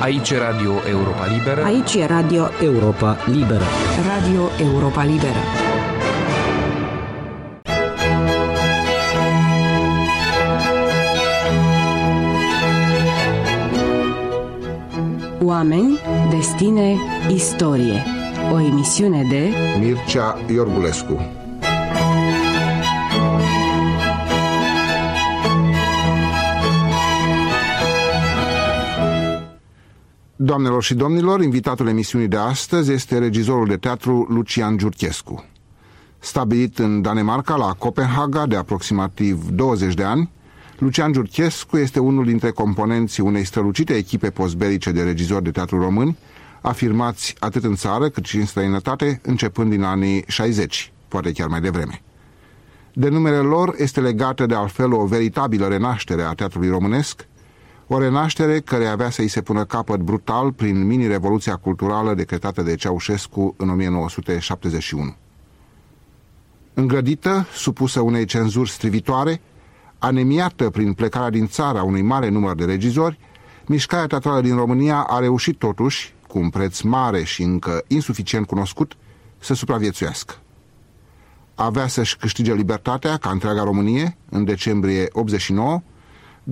Aici e Radio Europa Liberă. Aici e Radio Europa Liberă. Radio Europa Liberă. Oameni, destine, istorie. O emisiune de Mircea Iorgulescu. Doamnelor și domnilor, invitatul emisiunii de astăzi este regizorul de teatru Lucian Giurchescu. Stabilit în Danemarca, la Copenhaga, de aproximativ 20 de ani, Lucian Giurchescu este unul dintre componenții unei strălucite echipe postbelice de regizori de teatru români, afirmați atât în țară cât și în străinătate, începând din anii 60, poate chiar mai devreme. De numele lor este legată de altfel o veritabilă renaștere a teatrului românesc, o renaștere care avea să-i se pună capăt brutal prin mini-revoluția culturală decretată de Ceaușescu în 1971. Îngrădită, supusă unei cenzuri strivitoare, anemiată prin plecarea din țara unui mare număr de regizori, mișcarea teatrală din România a reușit totuși, cu un preț mare și încă insuficient cunoscut, să supraviețuiască. Avea să-și câștige libertatea ca întreaga Românie în decembrie 89,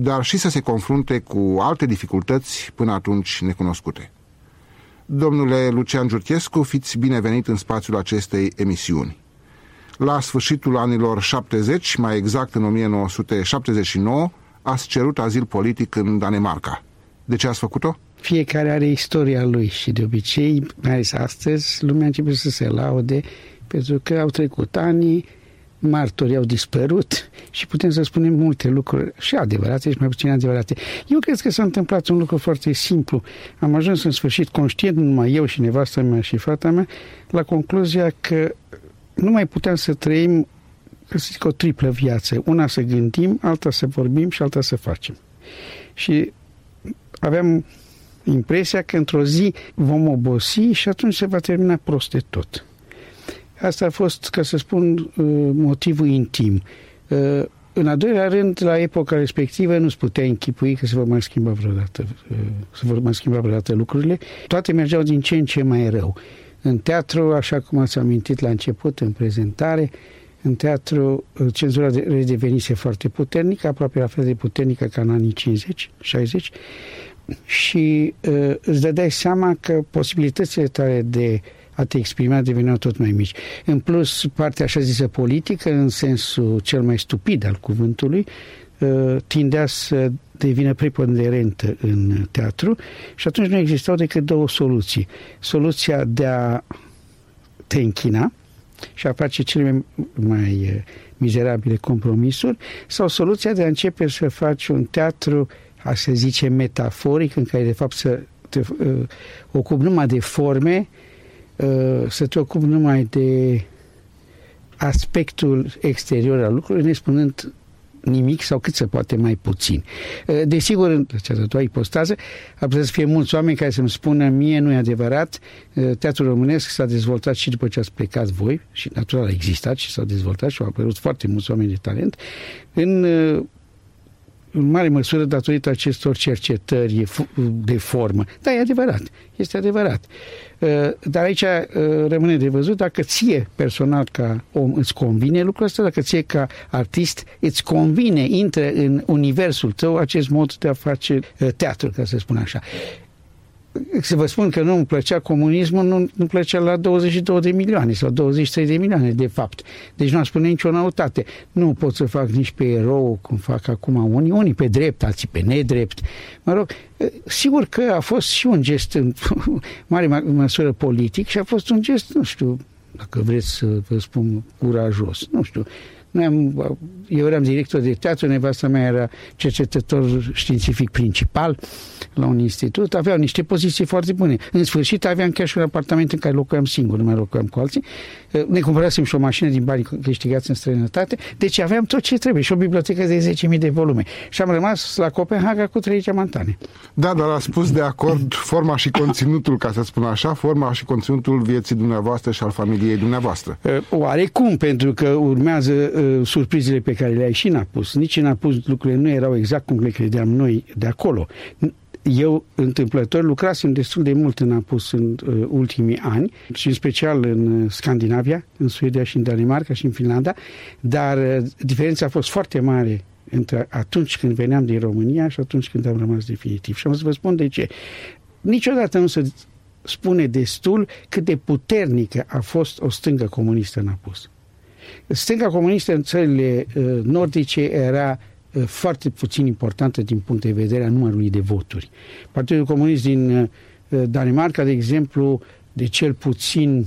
dar și să se confrunte cu alte dificultăți până atunci necunoscute. Domnule Lucian Giurchescu, fiți binevenit în spațiul acestei emisiuni. La sfârșitul anilor 70, mai exact în 1979, ați cerut azil politic în Danemarca. De ce ați făcut-o? Fiecare are istoria lui și de obicei, mai ales astăzi, lumea începe să se laude pentru că au trecut ani, martorii au dispărut și putem să spunem multe lucruri și adevărate și mai puțin adevărate. Eu cred că s-a întâmplat un lucru foarte simplu. Am ajuns în sfârșit conștient, numai eu și nevastă mea și fata mea, la concluzia că nu mai putem să trăim, să zic, o triplă viață. Una să gândim, alta să vorbim și alta să facem. Și aveam impresia că într-o zi vom obosi și atunci se va termina prost de tot. Asta a fost, ca să spun, uh, motivul intim. Uh, în al doilea rând, la epoca respectivă nu se putea închipui că se vor mai schimba vreodată, uh, se vor mai schimba vreodată lucrurile. Toate mergeau din ce în ce mai rău. În teatru, așa cum ați amintit la început, în prezentare, în teatru cenzura redevenise foarte puternică, aproape la fel de puternică ca în anii 50-60 și uh, îți dădeai seama că posibilitățile tale de a te exprima deveneau tot mai mici. În plus, partea așa zisă politică, în sensul cel mai stupid al cuvântului, uh, tindea să devină preponderentă în teatru și atunci nu existau decât două soluții. Soluția de a te închina și a face cele mai, mai uh, mizerabile compromisuri sau soluția de a începe să faci un teatru, a să zice, metaforic, în care de fapt să te uh, ocupi numai de forme Uh, să te ocupi numai de aspectul exterior al lucrurilor, nespunând nimic sau cât se poate mai puțin. Uh, desigur, în această doua ipostază, ar putea să fie mulți oameni care să-mi spună mie nu e adevărat, uh, teatrul românesc s-a dezvoltat și după ce ați plecat voi, și natural a existat și s-a dezvoltat și au apărut foarte mulți oameni de talent, în în mare măsură datorită acestor cercetări de formă. Da, e adevărat, este adevărat. Uh, dar aici uh, rămâne de văzut dacă ție personal ca om îți convine lucrul ăsta, dacă ție ca artist îți convine, intră în universul tău acest mod de a face uh, teatru, ca să spun așa să vă spun că nu îmi plăcea comunismul, nu îmi plăcea la 22 de milioane sau 23 de milioane, de fapt. Deci nu am spune nicio noutate. Nu pot să fac nici pe erou, cum fac acum unii, unii pe drept, alții pe nedrept. Mă rog, sigur că a fost și un gest în mare măsură politic și a fost un gest, nu știu, dacă vreți să vă spun curajos, nu știu, noi am, eu eram director de teatru, nevasta mea era cercetător științific principal la un institut, aveau niște poziții foarte bune. În sfârșit aveam chiar și un apartament în care locuiam singur, nu mai locuiam cu alții. Ne cumpărasem și o mașină din banii câștigați în străinătate, deci aveam tot ce trebuie și o bibliotecă de 10.000 de volume. Și am rămas la Copenhaga cu trei geamantane. Da, dar a spus de acord forma și conținutul, ca să spun așa, forma și conținutul vieții dumneavoastră și al familiei dumneavoastră. Oarecum, pentru că urmează uh, surprizele pe care le-ai și n-a pus. Nici n-a pus lucrurile nu erau exact cum le credeam noi de acolo. Eu, întâmplător, lucrasem destul de mult în Apus în uh, ultimii ani și în special în uh, Scandinavia, în Suedia și în Danemarca și în Finlanda, dar uh, diferența a fost foarte mare între atunci când veneam din România și atunci când am rămas definitiv. Și am să vă spun de ce. Niciodată nu se spune destul cât de puternică a fost o stângă comunistă în Apus. Stânga comunistă în țările uh, nordice era uh, foarte puțin importantă din punct de vedere a numărului de voturi. Partidul Comunist din uh, Danemarca, de exemplu, de cel puțin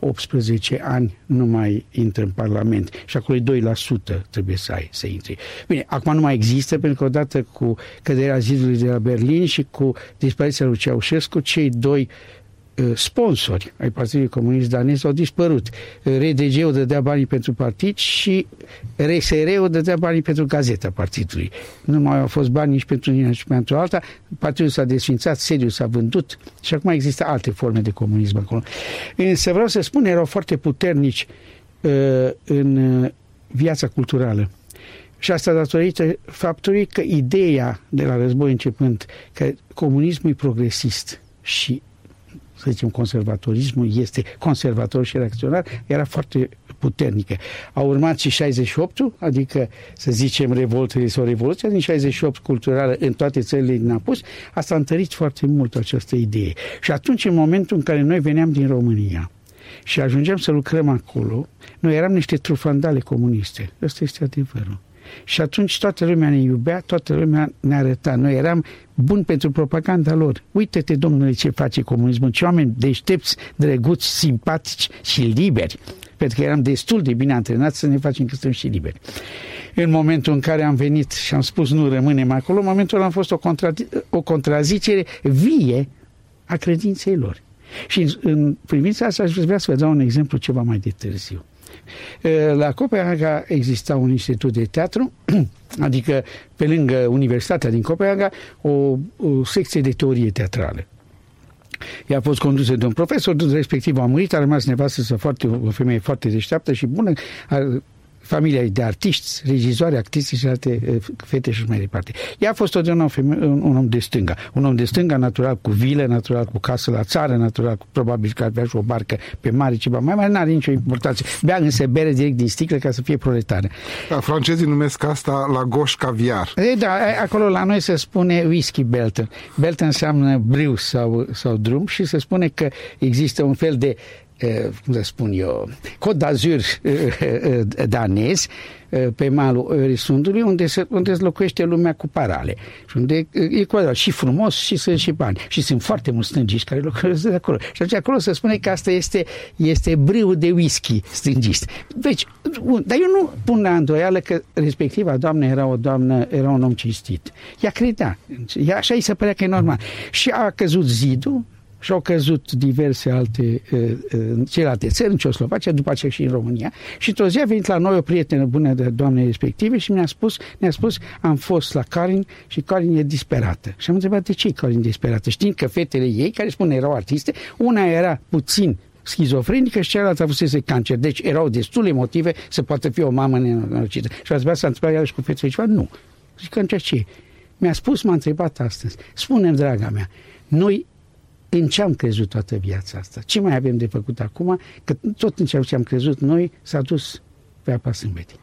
18 ani nu mai intră în Parlament și acolo 2% trebuie să ai să intri. Bine, acum nu mai există pentru că odată cu căderea zidului de la Berlin și cu dispariția lui Ceaușescu, cei doi Uh, sponsori ai Partidului Comunist Danez au dispărut. RDG-ul dădea banii pentru partid și RSR-ul dădea banii pentru gazeta partidului. Nu mai au fost bani nici pentru unii, nici pentru alta. Partidul s-a desfințat, sediul s-a vândut și acum există alte forme de comunism acolo. Însă vreau să spun, erau foarte puternici uh, în uh, viața culturală. Și asta datorită faptului că ideea de la război începând că comunismul e progresist și să zicem, conservatorismul este conservator și reacționar, era foarte puternică. A urmat și 68 adică, să zicem, revoltele sau revoluția din 68 culturală în toate țările din apus, asta a întărit foarte mult această idee. Și atunci, în momentul în care noi veneam din România, și ajungeam să lucrăm acolo, noi eram niște trufandale comuniste. Ăsta este adevărul. Și atunci toată lumea ne iubea, toată lumea ne arăta. Noi eram buni pentru propaganda lor. Uite-te, domnule, ce face comunismul. Ce oameni deștepți, drăguți, simpatici și liberi. Pentru că eram destul de bine antrenați să ne facem că suntem și liberi. În momentul în care am venit și am spus nu rămânem acolo, în momentul ăla am fost o, contra, o contrazicere vie a credinței lor. Și în, în privința asta aș vrea să vă dau un exemplu ceva mai de târziu. La Copenhaga exista un institut de teatru, adică pe lângă Universitatea din Copenhaga, o, o secție de teorie teatrală. Ea a fost condusă de un profesor, respectiv a murit, a rămas nevastă să foarte, o femeie foarte deșteaptă și bună, a familia de artiști, regizoare, actrițe și alte uh, fete și mai departe. Ea a fost totdeauna un, feme- un, un om de stânga. Un om de stânga, natural cu vilă, natural cu casă la țară, natural cu, probabil că avea și o barcă pe mare, ceva mai mare, n-are nicio importanță. Bea însă bere direct din sticlă ca să fie proletară. Da, francezii numesc asta la goș caviar. E, da, acolo la noi se spune whisky belt. Belt înseamnă briu sau, sau drum și se spune că există un fel de Eh, cum să spun eu, Cod d'Azur eh, eh, danez pe malul Orisundului, unde se, unde se locuiește lumea cu parale. Și unde e cu și frumos și sunt și bani. Și sunt foarte mulți stângiști care locuiesc de acolo. Și atunci acolo se spune că asta este, este brâu de whisky stângist. Deci, dar eu nu pun la îndoială că respectiva doamnă era o doamnă, era un om cinstit. Ea credea. Ea, așa îi se părea că e normal. Și a căzut zidul, și au căzut diverse alte uh, celelalte țări, în Ceoslovacia, după aceea și în România. Și într-o zi a venit la noi o prietenă bună de doamnei respective și mi-a spus, ne-a spus, am fost la Karin și Karin e disperată. Și am întrebat de ce e Karin disperată, știind că fetele ei, care spun erau artiste, una era puțin schizofrenică și cealaltă avusese cancer. Deci erau destule motive să poată fi o mamă nenorocită. Și ați vrea să întrebat iarăși cu fetele ceva? Nu. Zic că ce? Mi-a spus, m-a întrebat astăzi. Spune draga mea, noi în ce am crezut toată viața asta? Ce mai avem de făcut acum? Că tot în ce am crezut noi s-a dus pe apa sâmbetii.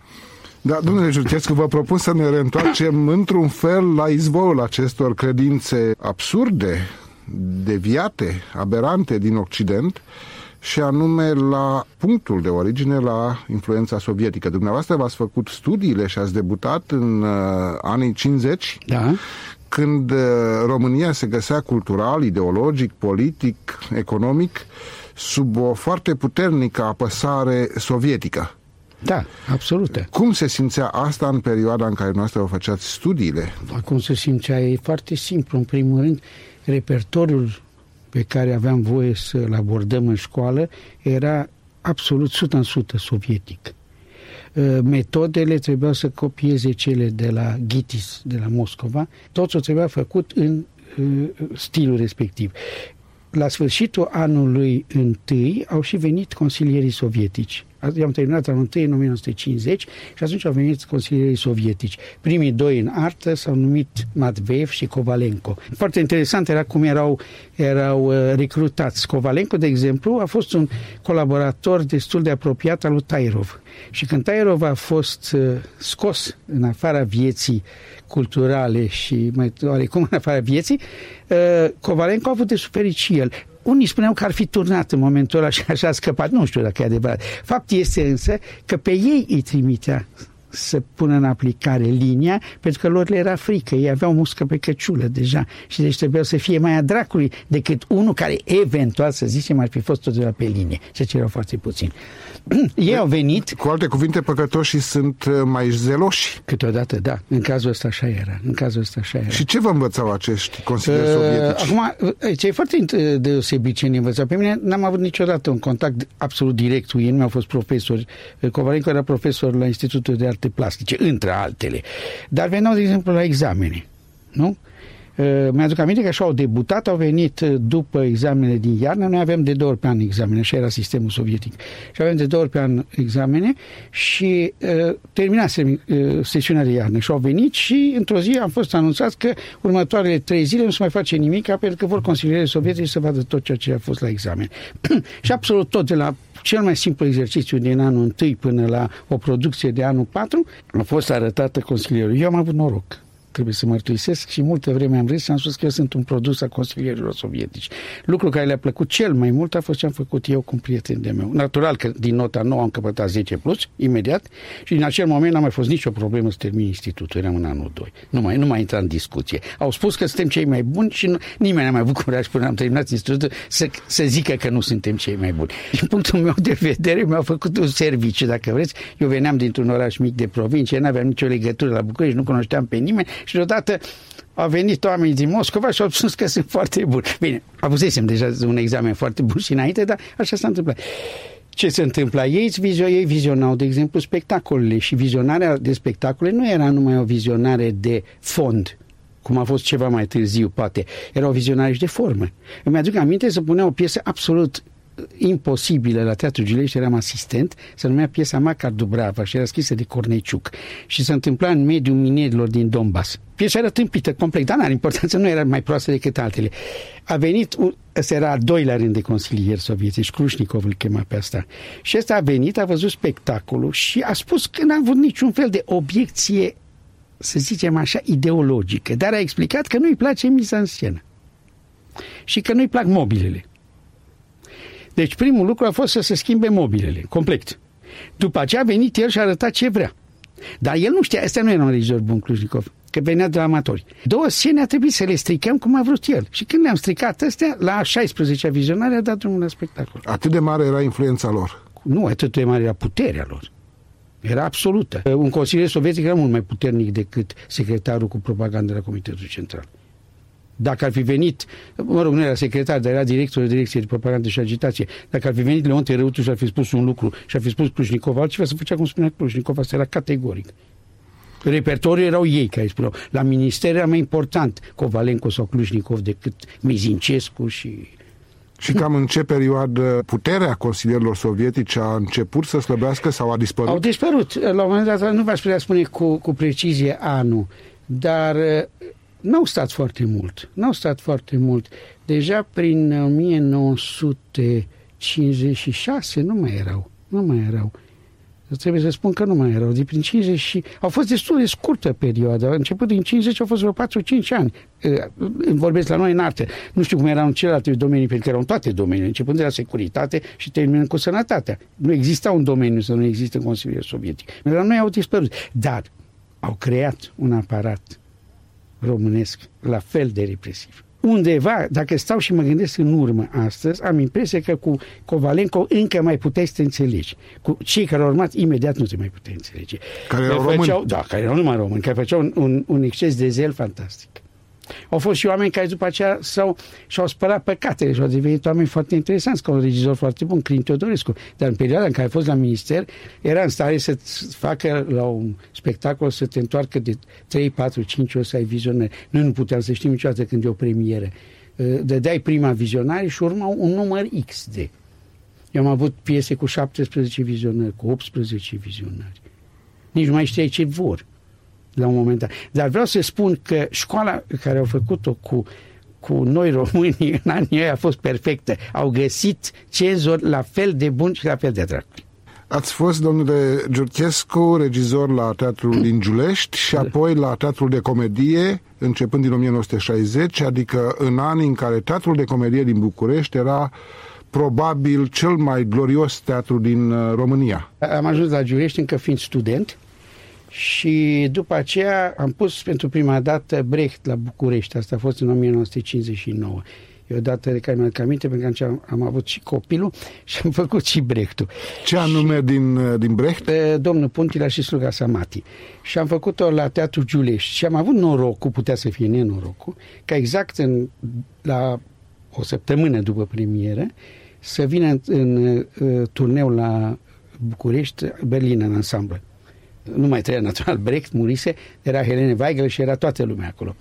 Da, domnule Jurchescu, vă propun să ne reîntoarcem într-un fel la izvorul acestor credințe absurde, deviate, aberante din Occident și anume la punctul de origine, la influența sovietică. Dumneavoastră v-ați făcut studiile și ați debutat în uh, anii 50 da când uh, România se găsea cultural, ideologic, politic, economic sub o foarte puternică apăsare sovietică. Da, absolută. Cum se simțea asta în perioada în care noastră vă făceați studiile? Cum se simțea? E foarte simplu. În primul rând, repertoriul pe care aveam voie să-l abordăm în școală era absolut 100% sovietic. Uh, metodele trebuiau să copieze cele de la Ghitis, de la Moscova. Totul trebuia făcut în uh, stilul respectiv. La sfârșitul anului întâi au și venit consilierii sovietici i-am terminat anul 1 în 1950 și atunci au venit consilierii sovietici. Primii doi în artă s-au numit Matveev și Kovalenko. Foarte interesant era cum erau, erau uh, recrutați. Kovalenko, de exemplu, a fost un colaborator destul de apropiat al lui Tairov. Și când Tairov a fost uh, scos în afara vieții culturale și mai oarecum în afara vieții, uh, Kovalenko a avut de suferit și el unii spuneau că ar fi turnat în momentul ăla și așa a scăpat. Nu știu dacă e adevărat. Fapt este însă că pe ei îi trimitea să pună în aplicare linia, pentru că lor le era frică, ei aveau muscă pe căciulă deja și deci trebuiau să fie mai a dracului decât unul care eventual, să zicem, ar fi fost tot de la pe linie, ceea ce erau foarte puțin. Ei au venit... Cu alte cuvinte, păcătoșii sunt uh, mai zeloși. Câteodată, da. În cazul ăsta așa era. În cazul ăsta așa era. Și ce vă învățau acești consilieri uh, sovietici? Acum, ce e foarte deosebit ce ne învățau. Pe mine n-am avut niciodată un contact absolut direct cu ei, nu au fost profesori. Covarenco era profesor la Institutul de Arte Plastice, între altele. Dar veneau, de exemplu, la examene. Nu? Uh, mi-aduc aminte că așa au debutat, au venit uh, după examenele din iarnă, noi avem de două ori pe an examene, așa era sistemul sovietic. Și avem de două ori pe an examene și uh, terminase uh, sesiunea de iarnă și au venit și într-o zi am fost anunțat că următoarele trei zile nu se mai face nimic pentru că vor consilierii sovietici să vadă tot ceea ce a fost la examen. și absolut tot de la cel mai simplu exercițiu din anul 1 până la o producție de anul 4 a fost arătată consilierului. Eu am avut noroc trebuie să mărturisesc și multă vreme am râs și am spus că eu sunt un produs a consilierilor sovietici. Lucru care le-a plăcut cel mai mult a fost ce am făcut eu cu un prieten de meu. Natural că din nota 9 am căpătat 10 plus, imediat, și din acel moment n-a mai fost nicio problemă să termin institutul, eram în anul 2. Nu mai, nu mai intra în discuție. Au spus că suntem cei mai buni și nu, nimeni n-a mai avut curaj până am terminat institutul să, să zică că nu suntem cei mai buni. Din punctul meu de vedere mi-au făcut un serviciu, dacă vreți. Eu veneam dintr-un oraș mic de provincie, n-aveam nicio legătură la București, nu cunoșteam pe nimeni și deodată au venit oamenii din Moscova și au spus că sunt foarte buni. Bine, avusesem deja un examen foarte bun și înainte, dar așa s-a întâmplat. Ce se întâmplă? Ei, vizio, ei vizionau, de exemplu, spectacolele și vizionarea de spectacole nu era numai o vizionare de fond, cum a fost ceva mai târziu, poate. Era o vizionare și de formă. Îmi aduc aminte să punea o piesă absolut imposibilă la Teatrul Giulești, eram asistent, se numea piesa Macar Dubrava și era scrisă de Corneciuc și se întâmpla în mediul minerilor din Donbass. Piesa era tâmpită complet, dar n-are importanță, nu era mai proastă decât altele. A venit, ăsta era al doilea rând de consilier sovietici, Krușnikov îl chema pe asta. Și ăsta a venit, a văzut spectacolul și a spus că n-a avut niciun fel de obiecție, să zicem așa, ideologică, dar a explicat că nu-i place miza în scenă și că nu-i plac mobilele. Deci primul lucru a fost să se schimbe mobilele, complet. După aceea a venit el și a arătat ce vrea. Dar el nu știa, ăsta nu era un regizor bun Clujnikov, că venea de la amatori. Două scene a trebuit să le stricăm cum a vrut el. Și când le-am stricat astea, la 16-a vizionare a dat drumul la spectacol. Atât de mare era influența lor. Nu, atât de mare era puterea lor. Era absolută. Un consilier sovietic era mult mai puternic decât secretarul cu propagandă la Comitetul Central. Dacă ar fi venit, mă rog, nu era secretar, dar era directorul direcției de propagandă și agitație, dacă ar fi venit Leonte Răutu și ar fi spus un lucru și ar fi spus Clujnicov altceva, să făcea cum spunea Clujnicov, asta era categoric. Repertoriul erau ei care spuneau. La minister era mai important Covalenco sau Clujnicov decât Mizincescu și... Și cam în ce perioadă puterea consilierilor sovietici a început să slăbească sau a dispărut? Au dispărut. La un moment dat, nu v-aș putea spune cu, cu precizie anul, dar n-au stat foarte mult. N-au stat foarte mult. Deja prin 1956 nu mai erau. Nu mai erau. Trebuie să spun că nu mai erau. De prin 50 și... Au fost destul de scurtă perioadă. A început din 50 au fost vreo 4-5 ani. Vorbesc la noi în arte. Nu știu cum erau în celelalte domenii, pentru că erau în toate domeniile, începând de la securitate și terminând cu sănătatea. Nu exista un domeniu să nu existe în Consiliul Sovietic. La noi au dispărut. Dar au creat un aparat românesc la fel de represiv. Undeva, dacă stau și mă gândesc în urmă astăzi, am impresia că cu Covalenco încă mai puteai să te înțelegi. Cu cei care au urmat, imediat nu te mai puteai înțelege. Care erau făceau, Da, care erau numai români, care făceau un, un, un exces de zel fantastic. Au fost și oameni care după aceea s-au, și-au spălat păcatele și au devenit oameni foarte interesanți, ca un regizor foarte bun, Clint Teodorescu. Dar în perioada în care a fost la minister, era în stare să facă la un spectacol să te întoarcă de 3, 4, 5 ori să ai vizionare. Noi nu puteam să știm niciodată când e o premieră. Dădeai prima vizionare și urma un număr X de Eu am avut piese cu 17 vizionări, cu 18 vizionări. Nici nu mai știai ce vor la un moment dat. Dar vreau să spun că școala care au făcut-o cu, cu noi românii în anii ăia a fost perfectă. Au găsit cenzori la fel de buni și la fel de drag. Ați fost, domnule Giurchescu, regizor la Teatrul din Giulești și apoi la Teatrul de Comedie, începând din 1960, adică în anii în care Teatrul de Comedie din București era probabil cel mai glorios teatru din uh, România. Am ajuns la Giulești încă fiind student și după aceea am pus pentru prima dată Brecht la București. Asta a fost în 1959. E o dată de care mi-am aminte pentru că am, am avut și copilul și am făcut și Brechtul. Ce anume și, din, uh, din Brecht? Pe domnul Puntila și Sluga Samati. Și am făcut-o la Teatru Giulești și am avut norocul, putea să fie nenorocul, ca exact în, la o săptămână după premieră să vină în, în, în uh, turneu la București, Berlin în ansamblu nu mai trăia natural, Brecht murise, era Helene Weigel și era toată lumea acolo.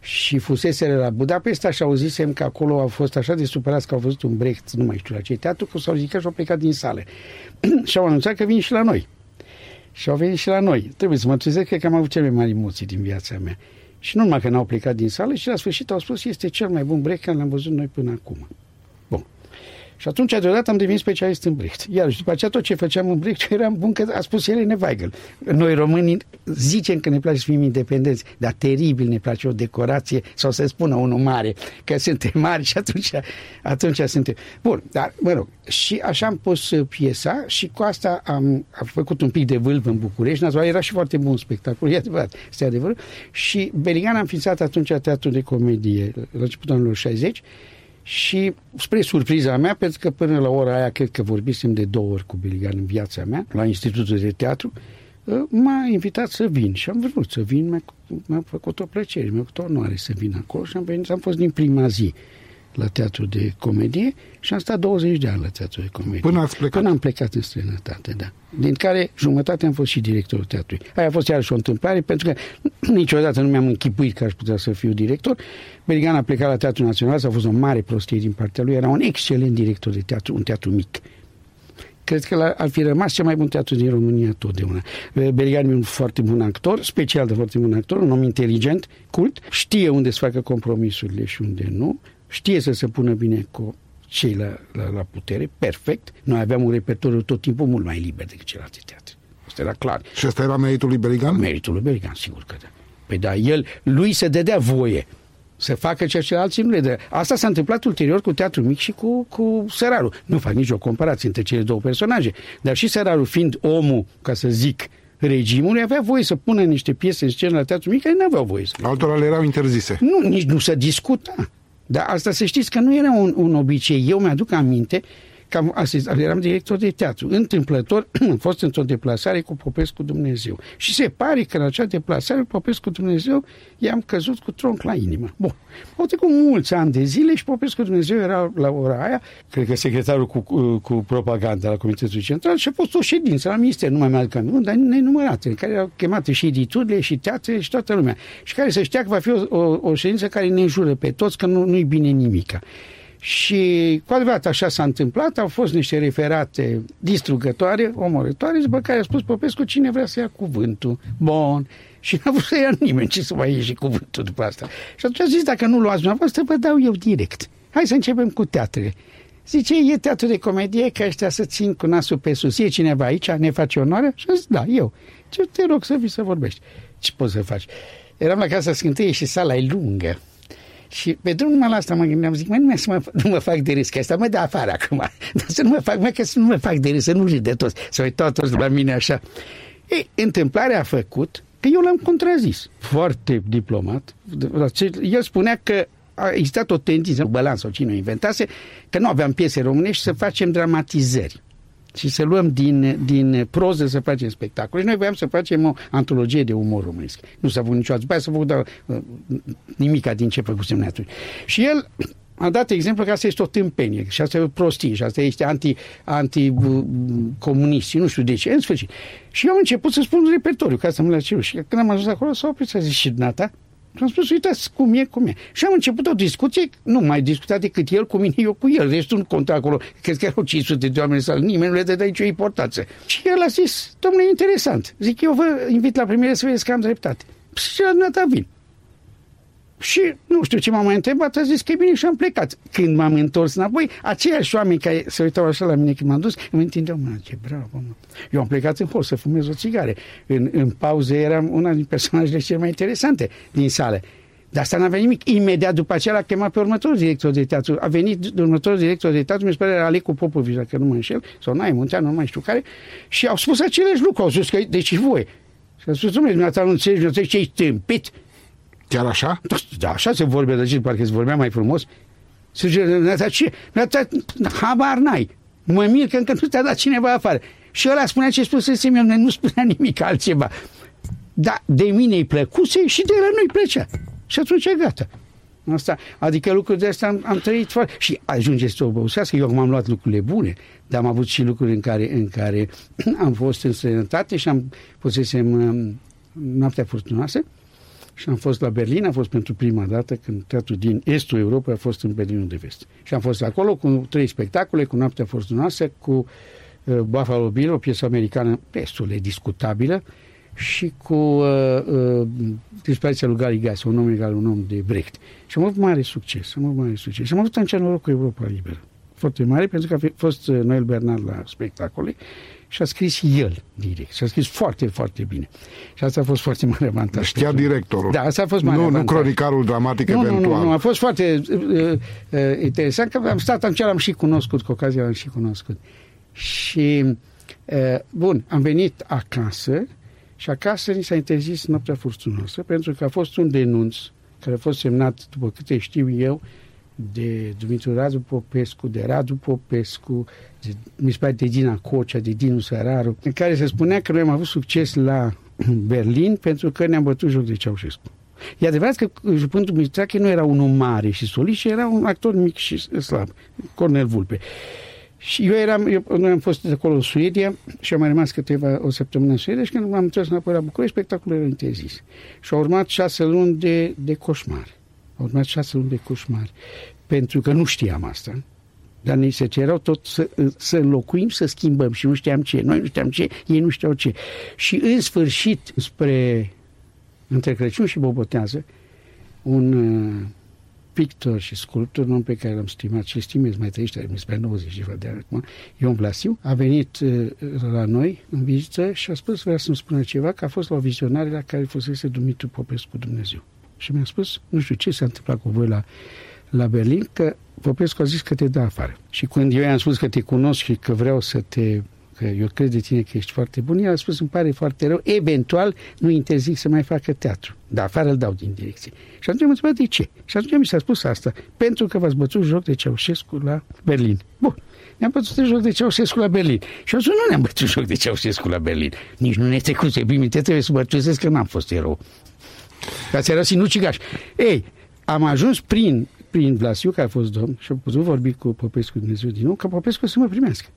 Și fusese la Budapesta și auzisem că acolo au fost așa de supărați că au văzut un Brecht, nu mai știu la ce teatru, că s-au ridicat și au plecat din sale. și au anunțat că vin și la noi. Și au venit și la noi. Trebuie să mă trezesc, cred că am avut cele mai mari emoții din viața mea. Și nu numai că n-au plecat din sală, și la sfârșit au spus este cel mai bun Brecht care l-am văzut noi până acum. Și atunci, deodată, am devenit specialist în Brecht. Iar și după aceea, tot ce făceam în Brecht, eram bun că a spus Elene Weigel. Noi românii zicem că ne place să fim independenți, dar teribil ne place o decorație sau să spună unul mare, că suntem mari și atunci, atunci suntem... Bun, dar, mă rog, și așa am pus piesa și cu asta am, am făcut un pic de vâlv în București. Național era și foarte bun spectacol, e adevărat, este adevărat. Și Beligan am înființat atunci teatru de comedie la începutul anilor 60 și spre surpriza mea, pentru că până la ora aia cred că vorbisem de două ori cu Beligan în viața mea, la Institutul de Teatru, ă, m-a invitat să vin și am vrut să vin, mi-a, mi-a făcut o plăcere, mi-a făcut o onoare să vin acolo și am venit, am fost din prima zi la teatru de comedie și am stat 20 de ani la teatru de comedie. Până ați plecat? Până am plecat în străinătate, da. Din care jumătate am fost și directorul teatrului. Aia a fost iarăși o întâmplare, pentru că niciodată nu mi-am închipuit că aș putea să fiu director. Berigan a plecat la Teatrul Național, a fost o mare prostie din partea lui, era un excelent director de teatru, un teatru mic cred că ar fi rămas cel mai bun teatru din România totdeauna. Berigan e un foarte bun actor, special de foarte bun actor, un om inteligent, cult, știe unde să facă compromisurile și unde nu, știe să se pună bine cu cei la, la, la putere, perfect. Noi aveam un repertoriu tot timpul mult mai liber decât celelalte teatre. Asta era clar. Și asta era meritul lui Berigan? Meritul lui Berigan, sigur că da. Păi da, el, lui se dădea voie să facă ceea ce alții nu le dă. Asta s-a întâmplat ulterior cu Teatrul Mic și cu, cu Săraru. Nu fac nicio comparație între cele două personaje. Dar și Săraru, fiind omul, ca să zic, regimului, avea voie să pună niște piese în scenă la Teatrul Mic care nu aveau voie să Altora le erau interzise. Nu, nici nu se discuta. Dar asta să știți că nu era un, un obicei. Eu mi-aduc aminte că am asistat, eram director de teatru. Întâmplător am fost într-o deplasare cu Popescu Dumnezeu. Și se pare că în acea deplasare Popescu Dumnezeu i-am căzut cu tronc la inimă. Bun. Au trecut mulți ani de zile și Popescu Dumnezeu era la ora aia, cred că secretarul cu, cu, cu propaganda la Comitetul Central și a fost o ședință la minister, nu mai mi-aduc aminte, dar nenumărate, în care erau chemate și editurile și teatrele și toată lumea. Și care să știa că va fi o, o, o ședință care ne jură pe toți că nu, nu-i bine nimica. Și cu adevărat așa s-a întâmplat, au fost niște referate distrugătoare, omorătoare, după care a spus Popescu cine vrea să ia cuvântul. Bun. Și n-a vrut să ia nimeni ce să mai ieși cuvântul după asta. Și atunci a zis, dacă nu luați dumneavoastră, vă dau eu direct. Hai să începem cu teatrele. Zice, e teatru de comedie, că ăștia să țin cu nasul pe sus. E cineva aici, ne face onoare? Și a zis, da, eu. Ce te rog să vii să vorbești. Ce poți să faci? Eram la Casa Scânteie și sala e lungă. Și pe drumul la asta mă gândeam, zic, mă, nu, să mă, nu mă fac de râs, că asta mă dă afară acum. Dar să nu mă fac, mă, că să nu mă fac de râs, să nu râd de toți, să uitau toți la mine așa. Ei, întâmplarea a făcut că eu l-am contrazis, foarte diplomat. El spunea că a existat o tendință, balans sau cine o inventase, că nu aveam piese românești să facem dramatizări și să luăm din, din proză să facem spectacole. Și noi voiam să facem o antologie de umor românesc. Nu s-a făcut niciodată. După aia s-a făcut dar, uh, nimica din ce făcusem atunci. Și el a dat exemplu că asta este o tâmpenie și asta e o prostie și asta este anti, anti-comunist și nu știu de ce, în sfârșit. Și eu am început să spun repertoriu, ca să mă la Și când am ajuns acolo, s-a oprit să zic și dumneata, Și am spus, uitați cum e, cum e. Și am început o discuție, nu mai discutat decât el cu mine, eu cu el. Restul nu conta acolo. Cred că erau 500 de oameni sau nimeni nu le dădea nicio importanță. Și el a zis, domnule, interesant. Zic, eu vă invit la primire să vedeți că am dreptate. Și la dumneata vin. Și nu știu ce m-a mai întrebat, a zis că e bine și am plecat. Când m-am întors înapoi, aceiași oameni care se uitau așa la mine când m-am dus, îmi întindeau mâna, ce bravo, mă. Eu am plecat în hol să fumez o țigare. În, în pauze eram una din personajele cele mai interesante din sală. Dar asta n-avea nimic. Imediat după aceea l-a chemat pe următorul director de teatru. A venit următorul director de teatru, mi se pare era Alecu Popovici, dacă nu mă înșel, sau Nae Munteanu, nu mai știu care, și au spus aceleași lucruri. Au spus că, deci voi. Și a spus, domnule, dumneavoastră nu înțelegi, nu înțelegi ce ai tâmpit. Chiar așa? Da, așa se vorbea, de ce parcă se vorbea mai frumos. Se zice, ce? Habar n-ai. Mă mir că încă nu te-a dat cineva afară. Și ăla spunea ce spusese eu, nu spunea nimic altceva. Dar de mine îi plăcuse și de el nu-i plăcea. Și atunci e gata. Asta, adică lucruri de astea am, am trăit foarte... Și ajungeți să obosească. Eu acum am luat lucrurile bune, dar am avut și lucruri în care, în care am fost în străinătate și am pusesem um, noaptea furtunoasă și am fost la Berlin, a fost pentru prima dată când teatrul din estul Europei a fost în Berlinul de Vest. Și am fost acolo cu trei spectacole, cu Noaptea Fortunoasă, cu uh, Buffalo Bill, o piesă americană destul de discutabilă, și cu uh, uh, dispariția lui Gali Gas, un om egal, un om de Brecht. Și am avut mare succes, am avut mare succes. Și am avut atunci noroc cu Europa Liberă. Foarte mare, pentru că a fost uh, Noel Bernard la spectacole și a scris el direct. Și a scris foarte, foarte bine. Și asta a fost foarte mare avantaj. Știa directorul. Da, asta a fost mare nu, avantaj. Nu cronicarul dramatic nu, eventual. Nu, nu, nu, a fost foarte uh, uh, interesant că am stat atunci, l-am și cunoscut, cu ocazia l-am și cunoscut. Și, uh, bun, am venit acasă și acasă ni s-a interzis noaptea furtunoasă pentru că a fost un denunț care a fost semnat, după câte știu eu, de Dumitru Radu Popescu, de Radu Popescu, de, mi se pare de Dina Cocea, de Dinu Săraru, în care se spunea că noi am avut succes la Berlin pentru că ne-am bătut joc de Ceaușescu. E adevărat că Jupântul Mitrache nu era unul mare și solist, ci era un actor mic și slab, Cornel Vulpe. Și eu eram, eu, noi am fost acolo în Suedia și am mai rămas câteva o săptămână în Suedia și când m-am întors înapoi la București, spectacolul era interzis. Și au urmat șase luni de, de coșmar. Au urmat șase luni de coșmar. Pentru că nu știam asta. Dar ni se cereau tot să, să înlocuim, să schimbăm și nu știam ce. Noi nu știam ce, ei nu știau ce. Și în sfârșit, spre între Crăciun și Bobotează, un uh, pictor și sculptor, un om pe care l-am stimat și stimez, mai trăiește, mi se 90 ceva de ani acum, Ion Blasiu, a venit uh, la noi în vizită și a spus, vrea să-mi spună ceva, că a fost la o vizionare la care fusese Dumitru Popescu Dumnezeu. Și mi-a spus, nu știu ce s-a întâmplat cu voi la, la Berlin, că Popescu a zis că te dă afară. Și când eu i-am spus că te cunosc și că vreau să te că eu cred de tine că ești foarte bun, el a spus, îmi pare foarte rău, eventual nu interzic să mai facă teatru, dar afară îl dau din direcție. Și atunci am întrebat de ce. Și atunci mi s-a spus asta, pentru că v-ați bătut joc de Ceaușescu la Berlin. Bun, ne-am bătut de joc de Ceaușescu la Berlin. Și eu nu ne-am bătut joc de Ceaușescu la Berlin. Nici nu ne trecuse pe minte, trebuie să mărturisesc că n-am fost erou. Ca ți era sinucigaș. Ei, am ajuns prin, prin Vlasiu, care a fost domn, și am putut vorbi cu Popescu Dumnezeu din nou, ca Popescu să mă primească.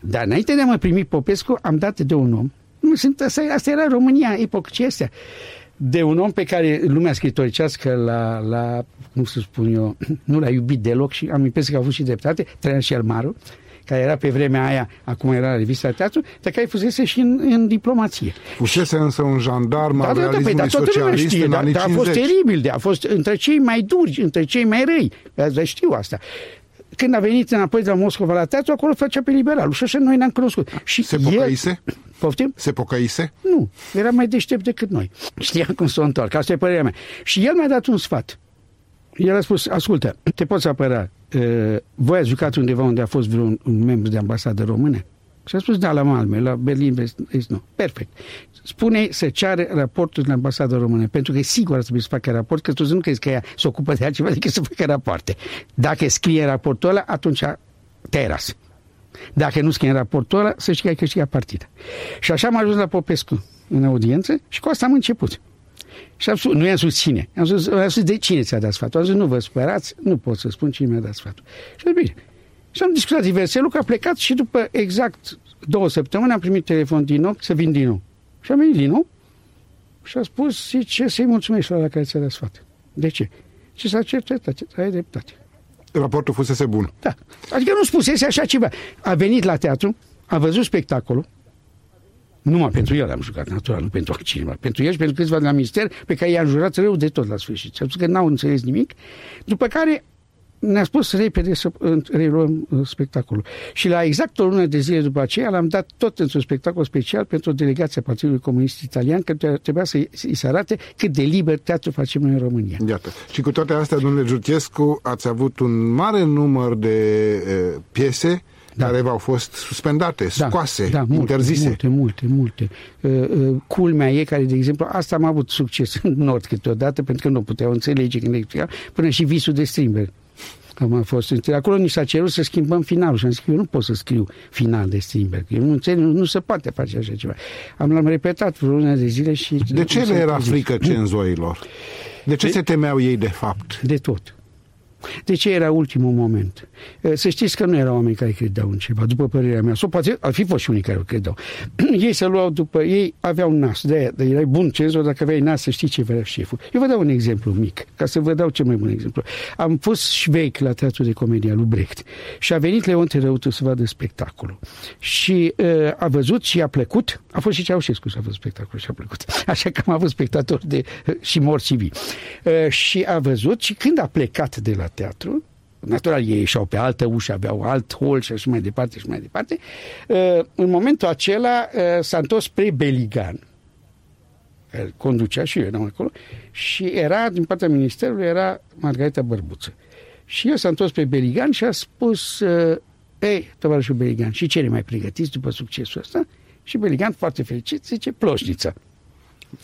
Dar înainte de a mă primi Popescu, am dat de un om. Nu sunt, asta, asta era România, epocii astea. De un om pe care lumea scritoricească l-a, l-a, cum să spun eu, nu l-a iubit deloc și am impresia că a avut și dreptate, Traian Șelmaru, care era pe vremea aia, acum era la revista Teatru, dar care fusese și în, în diplomație. Fusese însă un jandarm da, al da, da, realismului da, toată lumea socialist știe, în da, anii da, a fost 50. teribil, de, a fost între cei mai duri, între cei mai răi. Dar știu asta când a venit înapoi de la Moscova la teatru, acolo făcea pe liberalul și așa noi ne-am cunoscut. Și Se pocăise? El... Poftim? Se pocăise? Nu, era mai deștept decât noi. Știa cum să o întorc, asta e părerea mea. Și el mi-a dat un sfat. El a spus, ascultă, te poți apăra. Uh, voi ați jucat undeva unde a fost vreun un membru de ambasadă română? Și a spus, da, la Malmö, la Berlin, vest, est, nu. Perfect. Spune să ceară raportul din ambasada română, pentru că e sigur ar trebui să facă raport, că tu nu crezi că ea se ocupă de altceva decât să facă rapoarte. Dacă scrie raportul ăla, atunci te ras. Dacă nu scrie raportul ăla, să știi că ai câștigat partida. Și așa am ajuns la Popescu în audiență și cu asta am început. Și am spus, nu i-am spus cine. Am spus, am spus de cine ți-a dat sfatul. Am zis, nu vă sperați, nu pot să spun cine mi-a dat sfatul. Și am zis, bine. Și am discutat diverse lucruri, a plecat și după exact două săptămâni am primit telefon din nou să vin din nou. Și am venit din nou și a spus, zice, să-i mulțumesc la care ți-a dat sfat. De ce? Și s-a certat, ai dreptate. Raportul fusese bun. Da. Adică nu spusese așa ceva. A venit la teatru, a văzut spectacolul, numai pentru el am jucat, natural, nu pentru altcineva. Pentru el și pentru câțiva de la minister, pe care i-a jurat rău de tot la sfârșit. Și a spus că n-au înțeles nimic. După care ne-a spus repede să reluăm uh, spectacolul. Și la exact o lună de zile după aceea l-am dat tot într-un spectacol special pentru o delegație a Partidului Comunist Italian, că trebuia să-i, să arate cât de liber teatru facem noi în România. Iată. Și cu toate astea, domnule Giurchescu, ați avut un mare număr de uh, piese da. care v-au fost suspendate, da, scoase, da, multe, interzise. Multe, multe, multe. Uh, uh, culmea e care, de exemplu, asta am avut succes în Nord câteodată, pentru că nu puteau înțelege când explica, până și visul de Strindberg. Am a fost acolo ni s-a cerut să schimbăm finalul și am zis că eu nu pot să scriu final de Strindberg. Eu nu înțeleg, nu, nu se poate face așa ceva. Am l-am repetat vreo lună de zile și... De ce le era frică cenzoilor? De ce de, se temeau ei de fapt? De tot. De ce era ultimul moment? Să știți că nu erau oameni care credeau în ceva, după părerea mea. Sau poate ar fi fost și unii care credeau. ei se luau după... Ei aveau nas. De aia, de erai bun cenzor dacă aveai nas să știi ce vrea șeful. Eu vă dau un exemplu mic, ca să vă dau cel mai bun exemplu. Am fost șveic la Teatrul de Comedie lui Brecht și a venit Leon Terăutu să vadă spectacolul. Și uh, a văzut și a plăcut. A fost și Ceaușescu să a văzut spectacolul și a plăcut. Așa că am avut spectatori de, și morți vii. Uh, și a văzut și când a plecat de la teatru, natural ei ieșeau pe altă ușă, aveau alt hol și așa mai departe și mai departe, uh, în momentul acela uh, s-a întors spre Beligan, conducea și eu eram acolo, și era, din partea ministerului, era Margareta Bărbuță. Și eu s-a întors pe Beligan și a spus, uh, ei, tovarășul Beligan, și ce mai pregătiți după succesul ăsta? Și Beligan, foarte fericit, zice, ploșniță.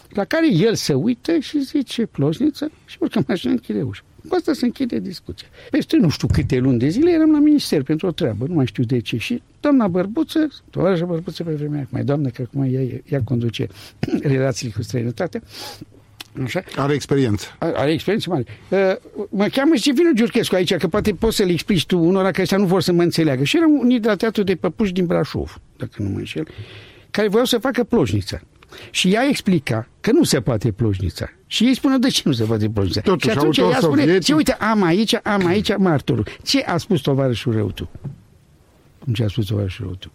La care el se uită și zice, ploșniță, și urcă mașina închide ușa. Cu asta se închide discuția. Peste nu știu câte luni de zile eram la minister pentru o treabă, nu mai știu de ce. Și doamna Bărbuță, tovarășa Bărbuță pe vremea mai doamnă, că acum ea, ea conduce relațiile cu străinătate, Așa? Are experiență. Are, are experiență mare. Uh, mă cheamă și vină Giurchescu aici, că poate poți să le explici tu unora că ăștia nu vor să mă înțeleagă. Și era un la teatru de păpuși din Brașov, dacă nu mă înșel, care voiau să facă plojniță. Și ea explica că nu se poate plojnița. Și ei spună, de ce nu se poate plojnița? Totuși, și atunci ea spune, ce uite, am aici, am aici martorul. Ce a spus tovarășul rău tu? Cum ce a spus tovarășul rău tu?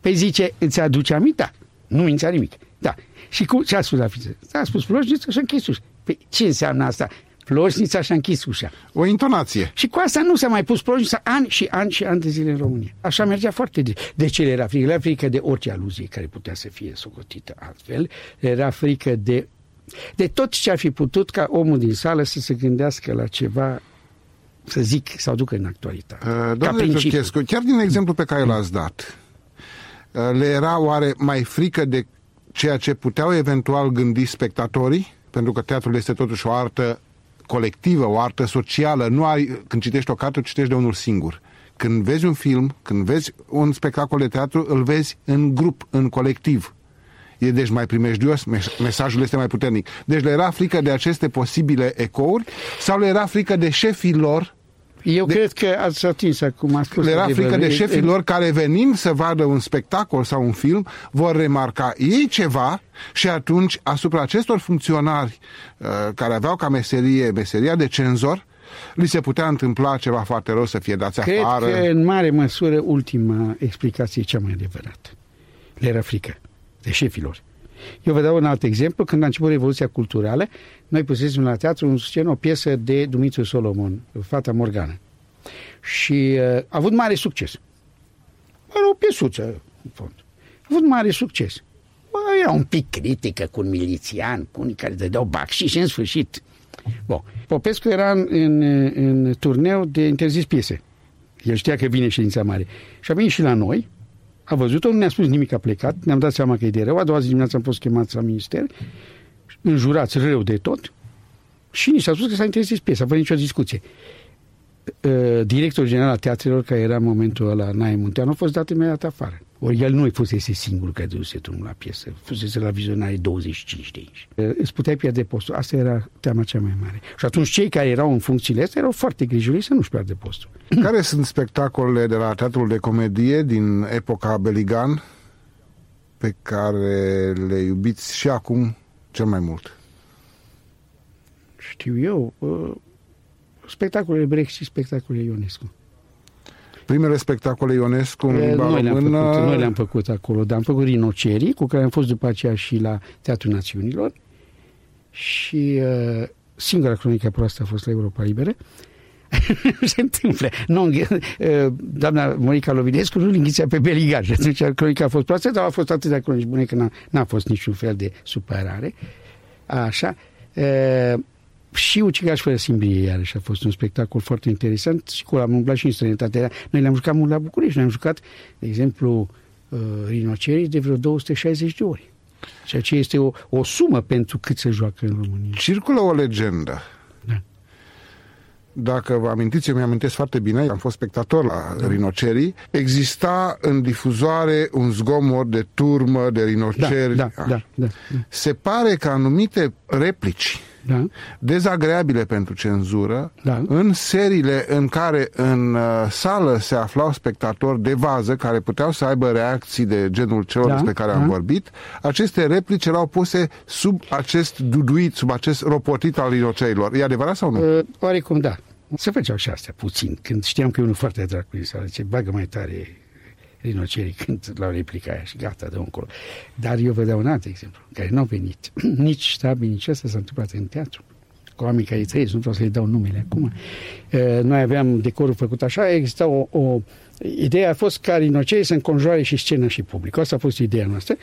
Păi zice, îți aduce amita? Nu mința nimic. Da. Și cu, ce a spus la fiță? A spus plojniță și a închis ușa. Păi ce înseamnă asta? Plojnița și-a închis ușa. O intonație. Și cu asta nu s-a mai pus plojnița ani și ani și ani de zile în România. Așa mergea foarte de, de ce era frică? Era frică de orice aluzie care putea să fie socotită altfel. Era frică de, de tot ce ar fi putut ca omul din sală să se gândească la ceva să zic, să aducă în actualitate. Uh, domnule Giurchescu, chiar din exemplu pe care l-ați dat, uh, le era oare mai frică de ceea ce puteau eventual gândi spectatorii? Pentru că teatrul este totuși o artă colectivă, o artă socială. Nu ai, când citești o carte, o citești de unul singur. Când vezi un film, când vezi un spectacol de teatru, îl vezi în grup, în colectiv. E deci mai primejdios, mesajul este mai puternic. Deci le era frică de aceste posibile ecouri sau le era frică de șefii lor eu de, cred că ați atins acum. A spus le era frică de șefii lor care venind să vadă un spectacol sau un film vor remarca ei ceva și atunci asupra acestor funcționari uh, care aveau ca meserie meseria de cenzor li se putea întâmpla ceva foarte rău să fie dați cred afară. Cred că în mare măsură ultima explicație e cea mai adevărată. Le era frică de șefilor. Eu vă dau un alt exemplu. Când a început Revoluția Culturală, noi pusesem la teatru în scenă o piesă de Dumitru Solomon, Fata Morgană. Și uh, a avut mare succes. Era o piesuță, în fond. A avut mare succes. Bă, era un pic critică cu un milițian, cu unii care dădeau bac și în sfârșit. Bun. Popescu era în, în, în turneu de interzis piese. El știa că vine ședința mare. Și a venit și la noi, a văzut-o, nu ne-a spus nimic, a plecat, ne-am dat seama că e de rău, a doua zi dimineața am fost chemați la minister, înjurați rău de tot și ni s-a spus că s-a interzis piesa, fără nicio discuție. Uh, directorul general al teatrelor, care era în momentul ăla Nae Munteanu, a fost dat imediat afară. Ori el nu fusese singur care dăduse drumul la piesă, fusese la vizionare 25 de inși. Uh, îți puteai pierde postul. Asta era teama cea mai mare. Și atunci cei care erau în funcțiile astea erau foarte grijuli să nu-și pierde postul. Care sunt spectacolele de la Teatrul de Comedie din epoca Beligan pe care le iubiți și acum cel mai mult? Știu eu, uh, spectacolele Brecht și spectacolele Ionescu. Primele spectacole Ionescu în limba noi, le-am română... făcut, noi le-am făcut acolo, dar am făcut Rinocerii, cu care am fost după aceea și la Teatrul Națiunilor și uh, singura cronică proastă a fost la Europa Liberă. se întâmplă. Nu, uh, doamna Monica Lovinescu nu linghițea pe Beligan și atunci cronica a fost proastă, dar a fost atât de cronici bune că n-a, n-a fost niciun fel de supărare. Așa. Uh, și Ucigaș fără simbrie, iarăși a fost un spectacol foarte interesant și cu am umblat și în străinătate. Noi le-am jucat mult la București, ne-am jucat, de exemplu, uh, Rinocerii de vreo 260 de ori. Ceea ce este o, o sumă pentru cât se joacă în România. Circulă o legendă. Da. Dacă vă amintiți, eu mi-amintesc foarte bine, am fost spectator la da. rinocerii, exista în difuzoare un zgomot de turmă, de rinoceri. Da, da, da, da, da. Se pare că anumite replici da. dezagreabile pentru cenzură, Da. în seriile în care în uh, sală se aflau spectatori de vază care puteau să aibă reacții de genul celor Da, despre care am da. vorbit, aceste replici erau puse sub acest duduit, sub acest ropotit al rinocerilor. E adevărat sau nu? Uh, oarecum da. Se făceau și astea puțin. Când știam că e unul foarte drag cu sală, ce bagă mai tare rinocerii când la replica aia și gata de încolo. Dar eu vă dau un alt exemplu, care nu au venit. nici ștabii, nici asta s-a întâmplat în teatru. Cu oamenii care trăiesc, nu vreau să le dau numele acum. Uh, Noi aveam decorul făcut așa, exista o, o... Ideea a fost ca rinocerii să înconjoare și scena și public. Asta a fost ideea noastră.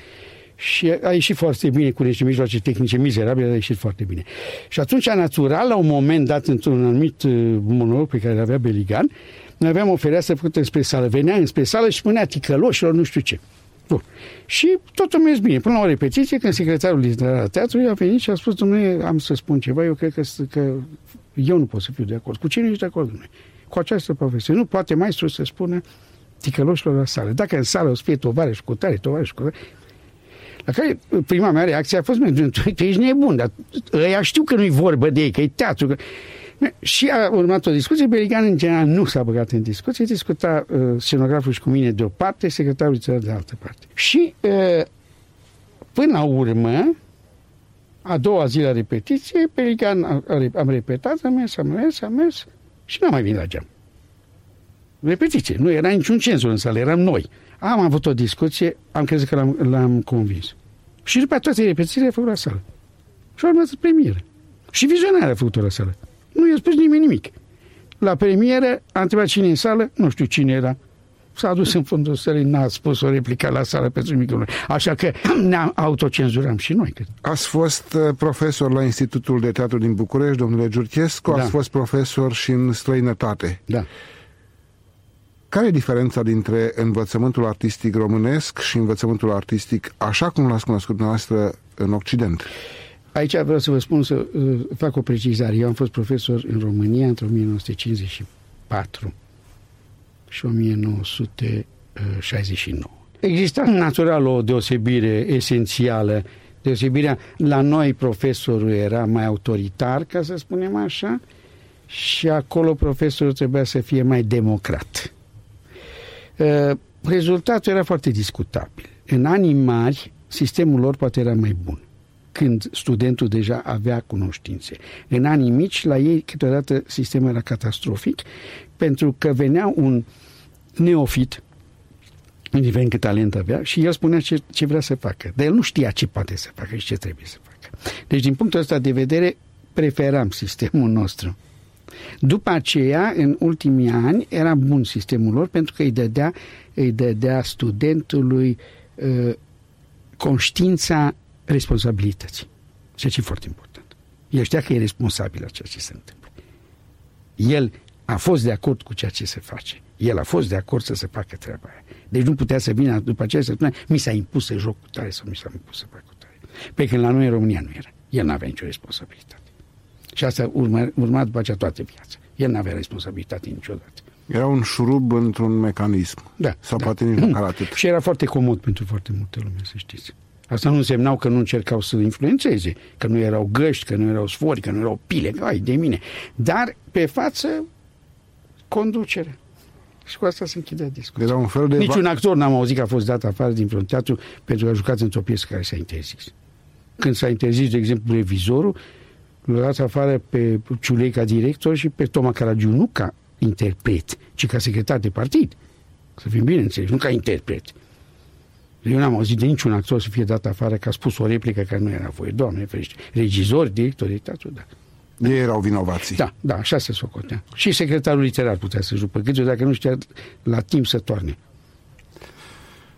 Și a ieșit foarte bine cu niște mijloace tehnice mizerabile, dar a ieșit foarte bine. Și atunci, natural, la un moment dat, într-un anumit uh, monolog pe care îl avea Beligan, noi aveam o fereastră făcută spre sală. Venea înspre sală și spunea ticăloșilor nu știu ce. Bun. Și totul mers bine. Până la o repetiție, când secretarul literar al teatrului a venit și a spus, domnule, am să spun ceva, eu cred că, că eu nu pot să fiu de acord. Cu cine ești de acord, domnule? Cu această poveste. Nu poate maestru să spună ticăloșilor la sală. Dacă în sală o să fie tovarăș cu tare, tovarăș cu tare, la care prima mea reacție a fost, "Mă, tu, tu ești nebun, dar ăia știu că nu-i vorbă de ei, că e teatru. Că... Și a urmat o discuție, Beligan în general nu s-a băgat în discuție, discuta uh, scenograful și cu mine de o parte, secretarul literar de altă parte. Și uh, până la urmă, a doua zi la repetiție, Beligan a, a, am repetat, am mers, am mers, am mers și n-am mai venit la geam. Repetiție, nu era niciun cenzur în sală, eram noi. Am avut o discuție, am crezut că l-am, l-am convins. Și după toate repetițiile a făcut la sală. Și a urmat premieră. Și vizionarea a făcut la sală. Nu i-a spus nimeni nimic. La premieră a întrebat cine e în sală, nu știu cine era. S-a dus în fundul sălii, n-a spus o replică la sală pentru nimic. Așa că ne autocenzuram și noi. Cred. Ați fost uh, profesor la Institutul de Teatru din București, domnule Giurchescu, Da. ați fost profesor și în străinătate. Da. Care e diferența dintre învățământul artistic românesc și învățământul artistic așa cum l-ați cunoscut dumneavoastră în Occident? Aici vreau să vă spun să uh, fac o precizare. Eu am fost profesor în România între 1954 și 1969. Exista natural o deosebire esențială. Deosebirea la noi profesorul era mai autoritar, ca să spunem așa, și acolo profesorul trebuia să fie mai democrat. Uh, Rezultatul era foarte discutabil. În anii mari, sistemul lor poate era mai bun când studentul deja avea cunoștințe. În anii mici, la ei, câteodată, sistemul era catastrofic, pentru că venea un neofit, indiferent cât talent avea, și el spunea ce, ce vrea să facă. Dar el nu știa ce poate să facă și ce trebuie să facă. Deci, din punctul ăsta de vedere, preferam sistemul nostru. După aceea, în ultimii ani, era bun sistemul lor pentru că îi dădea, îi dădea studentului uh, conștiința responsabilității. Ceea ce e foarte important. El știa că e responsabil la ceea ce se întâmplă. El a fost de acord cu ceea ce se face. El a fost de acord să se facă treaba aia. Deci nu putea să vină după aceea să spună mi s-a impus să joc cu tare sau mi s-a impus să fac cu tare. Pe când la noi în România nu era. El n-avea nicio responsabilitate. Și asta urma, urma după aceea toată viața. El n-avea responsabilitate niciodată. Era un șurub într-un mecanism. Da, Sau da. poate nici măcar atât. Și era foarte comod pentru foarte multă lume, să știți. Asta nu însemnau că nu încercau să influențeze, că nu erau găști, că nu erau sfori, că nu erau pile, că ai de mine. Dar pe față, conducere. Și cu asta se închidea discuția. Era un fel de... Niciun actor n-am auzit că a fost dat afară din vreun teatru pentru că a jucat într-o piesă care s-a interzis. când s-a interzis, de exemplu, revizorul, l-a dat afară pe Ciulei ca director și pe Toma Caragiu nu ca interpret, ci ca secretar de partid. Să fim bine înțeles, nu ca interpret. Eu n-am auzit de niciun actor să fie dat afară că a spus o replică care nu era voie. Doamne ferește. Regizor, director de teatru, da. Ei erau vinovații. Da, da, așa se socotea. Și secretarul literar putea să jupă câte dacă nu știa la timp să toarne.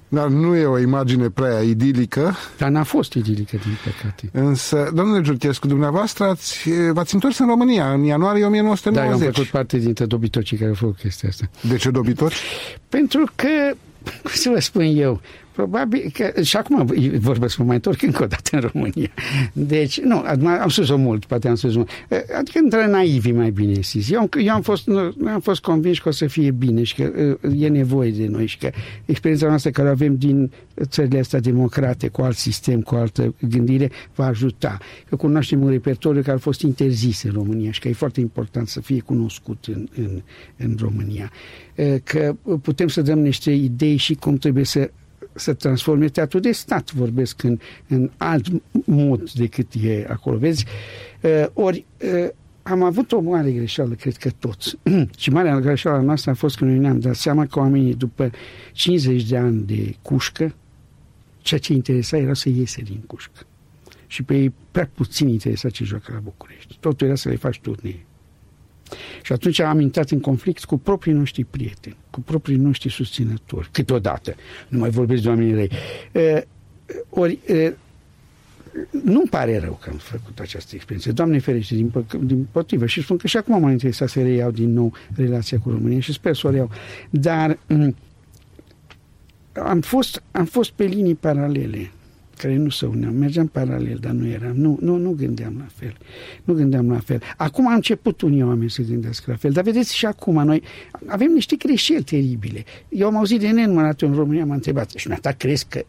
Dar nu e o imagine prea idilică. Dar n-a fost idilică, din păcate. Însă, domnule Giurchescu, dumneavoastră ați, v-ați întors în România în ianuarie 1990. Da, eu am făcut parte dintre dobitocii care au făcut chestia asta. De ce dobitoci? Pentru că, să vă spun eu, Probabil că, și acum vorbesc, mă mai întorc încă o dată în România. Deci, nu, am spus-o mult, poate am spus mult. Adică între naivi, mai bine zis. Eu, eu am, fost, am fost convins că o să fie bine și că e nevoie de noi și că experiența noastră care avem din țările astea democrate, cu alt sistem, cu altă gândire, va ajuta. Că cunoaștem un repertoriu care a fost interzis în România și că e foarte important să fie cunoscut în, în, în România. Că putem să dăm niște idei și cum trebuie să să transforme teatrul de stat, vorbesc în, în alt mod decât e acolo, vezi? Uh, ori uh, am avut o mare greșeală, cred că toți. și marea greșeală noastră a fost că noi ne-am dat seama că oamenii după 50 de ani de cușcă, ceea ce interesa era să iese din cușcă. Și pe ei prea puțin interesa ce joacă la București. Totul era să le faci turnee. Și atunci am intrat în conflict cu proprii noștri prieteni, cu proprii noștri susținători, câteodată. Nu mai vorbesc de oamenii răi. E, ori, e, nu-mi pare rău că am făcut această experiență. Doamne ferește, din, pă- din potrivă. Și spun că și acum m-am interesat să reiau din nou relația cu România și sper să o reiau. Dar m- am fost, am fost pe linii paralele care nu se uneau. Mergeam paralel, dar nu eram. Nu, nu, nu gândeam la fel. Nu gândeam la fel. Acum am început unii oameni să gândească la fel. Dar vedeți și acum noi avem niște greșeli teribile. Eu am auzit de nenumărate în România, m-a întrebat și mi-a dat, crezi că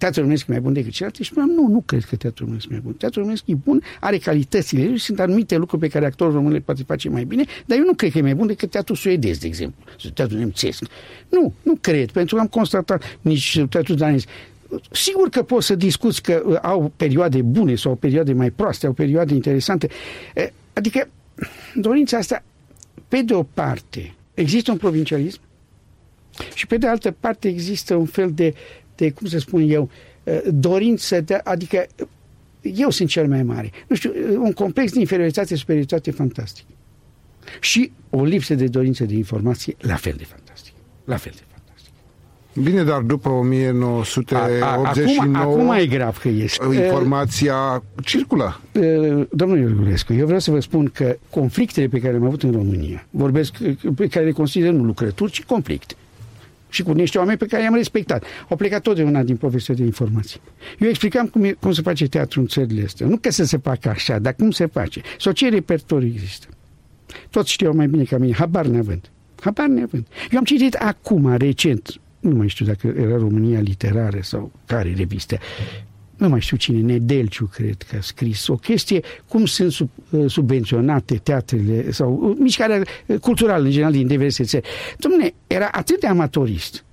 teatrul românesc e mai bun decât celălalt? Și spuneam, nu, nu cred că teatrul românesc e mai bun. Teatrul românesc e bun, are calitățile lui, sunt anumite lucruri pe care actorul român le poate face mai bine, dar eu nu cred că e mai bun decât teatrul suedez, de exemplu, sau teatrul nemțesc. Nu, nu cred, pentru că am constatat nici teatrul danez sigur că poți să discuți că uh, au perioade bune sau perioade mai proaste, au perioade interesante. Adică, dorința asta, pe de o parte, există un provincialism și pe de altă parte există un fel de, de cum să spun eu, dorință de, adică eu sunt cel mai mare. Nu știu, un complex de inferioritate superioritate fantastic. Și o lipsă de dorință de informație la fel de fantastic. La fel de Bine, dar după 1989... Acum, acum e grav că este. Informația circulă. Domnul Iorgulescu, eu vreau să vă spun că conflictele pe care le-am avut în România, vorbesc pe care le consider nu lucrături, ci conflict. Și cu niște oameni pe care i-am respectat. Au plecat totdeauna din profesor de informații. Eu explicam cum, e, cum se face teatru în țările astea. Nu că să se facă așa, dar cum se face. Sau ce repertoriu există. Toți știau mai bine ca mine, habar neavând. Habar neavând. Eu am citit acum, recent, nu mai știu dacă era România Literară sau care reviste, nu mai știu cine, Nedelciu, cred că a scris o chestie, cum sunt sub, uh, subvenționate teatrele sau uh, mișcarea culturală în general din diverse țări. Dom'le, era atât de amatorist.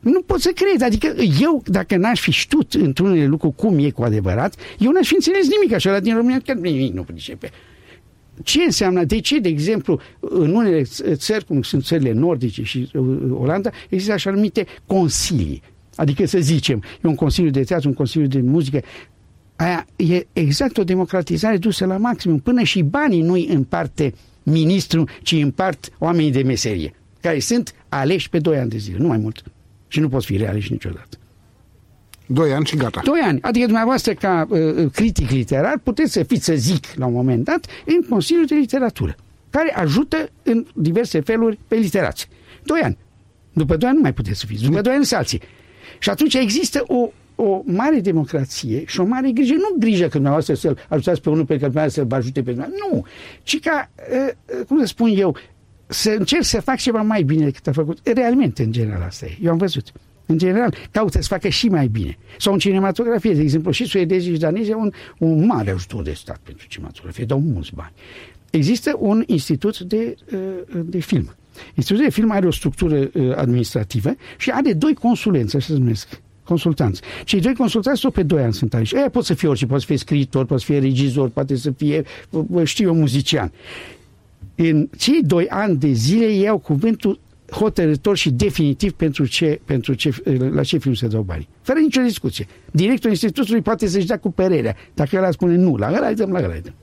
Nu pot să cred, adică eu, dacă n-aș fi știut într-unele lucruri cum e cu adevărat, eu n-aș fi înțeles nimic așa din România, că nimic nu pricepe. Ce înseamnă? De ce, de exemplu, în unele țări, cum sunt țările nordice și uh, Olanda, există așa numite consilii. Adică să zicem, e un consiliu de teatru, un consiliu de muzică. Aia e exact o democratizare dusă la maximum. Până și banii nu-i împarte ministru, ci împart oamenii de meserie, care sunt aleși pe doi ani de zile, nu mai mult. Și nu pot fi realeși niciodată. Doi ani și gata. Doi ani. Adică dumneavoastră, ca uh, uh, critic literar, puteți să fiți, să zic, la un moment dat, în Consiliul de Literatură, care ajută în diverse feluri pe literați. Doi ani. După doi ani nu mai puteți să fiți. După doi ani sunt alții. Și atunci există o, o mare democrație și o mare grijă. Nu grijă că dumneavoastră să-l ajutați pe unul pe care dumneavoastră să-l ajute pe dumneavoastră. Nu. Ci ca, uh, uh, cum să spun eu, să încerc să fac ceva mai bine decât a făcut. Realmente, în general, asta e. Eu am văzut în general, caută să facă și mai bine. Sau în cinematografie, de exemplu, și suedezii și danezii au un, un mare ajutor de stat pentru cinematografie, dau mulți bani. Există un institut de, uh, de film. Institutul de film are o structură uh, administrativă și are doi consulenți, așa se numesc, consultanți. Cei doi consultanți sunt pe doi ani sunt aici. Aia pot să fie orice, poate să fie scriitor, poate să fie regizor, poate să fie, știu eu, muzician. În cei doi ani de zile iau cuvântul hotărător și definitiv pentru ce, pentru ce, la ce film se dau banii. Fără nicio discuție. Directorul institutului poate să-și dea cu părerea. Dacă el spune nu, la ăla îi dăm, la ăla îi dăm.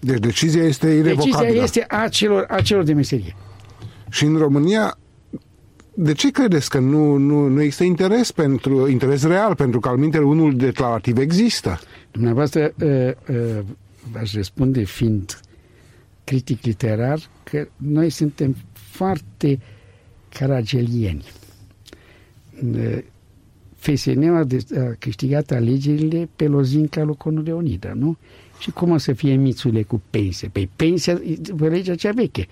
Deci decizia este irrevocabilă. Decizia este a celor, a celor de meserie. Și în România, de ce credeți că nu, nu, nu există interes pentru interes real? Pentru că al unul declarativ există. Dumneavoastră, uh, uh, v-aș răspunde fiind critic literar că noi suntem foarte caragelieni. Uh, FSN a, a câștigat alegerile pe lozinca lui Conul Leonida, nu? Și cum o să fie mițurile cu pensie? Păi pensia, pe legea cea veche.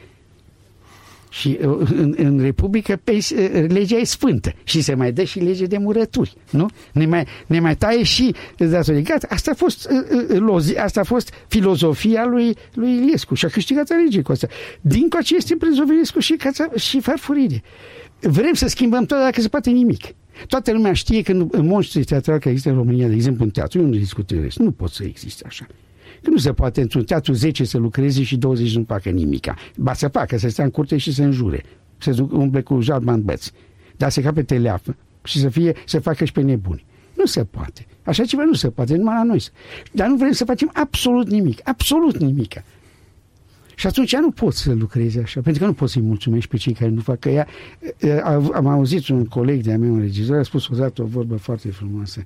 Și uh, în, în Republică pensie, uh, legea e sfântă și se mai dă și lege de murături, nu? Ne mai, ne mai taie și datorii. Gata, asta a fost, uh, asta a fost filozofia lui, lui Iliescu și a câștigat alegeri cu asta. Din coace este Iliescu și, cața, și farfurire. Vrem să schimbăm tot dacă se poate nimic. Toată lumea știe că în monștri teatrali care există în România, de exemplu în teatru, eu nu discut rest, nu pot să existe așa. Că nu se poate într-un teatru 10 să lucreze și 20 nu facă nimica. Ba să facă, să stea în curte și să înjure. Să umble cu jalba în băți. Dar să cape teleafă și să, fie, să facă și pe nebuni. Nu se poate. Așa ceva nu se poate, numai la noi. Dar nu vrem să facem absolut nimic. Absolut nimic. Și atunci nu poți să lucrezi așa, pentru că nu poți să-i mulțumești pe cei care nu fac. Că ea, am auzit un coleg de-a meu, un regizor, a spus odată o vorbă foarte frumoasă,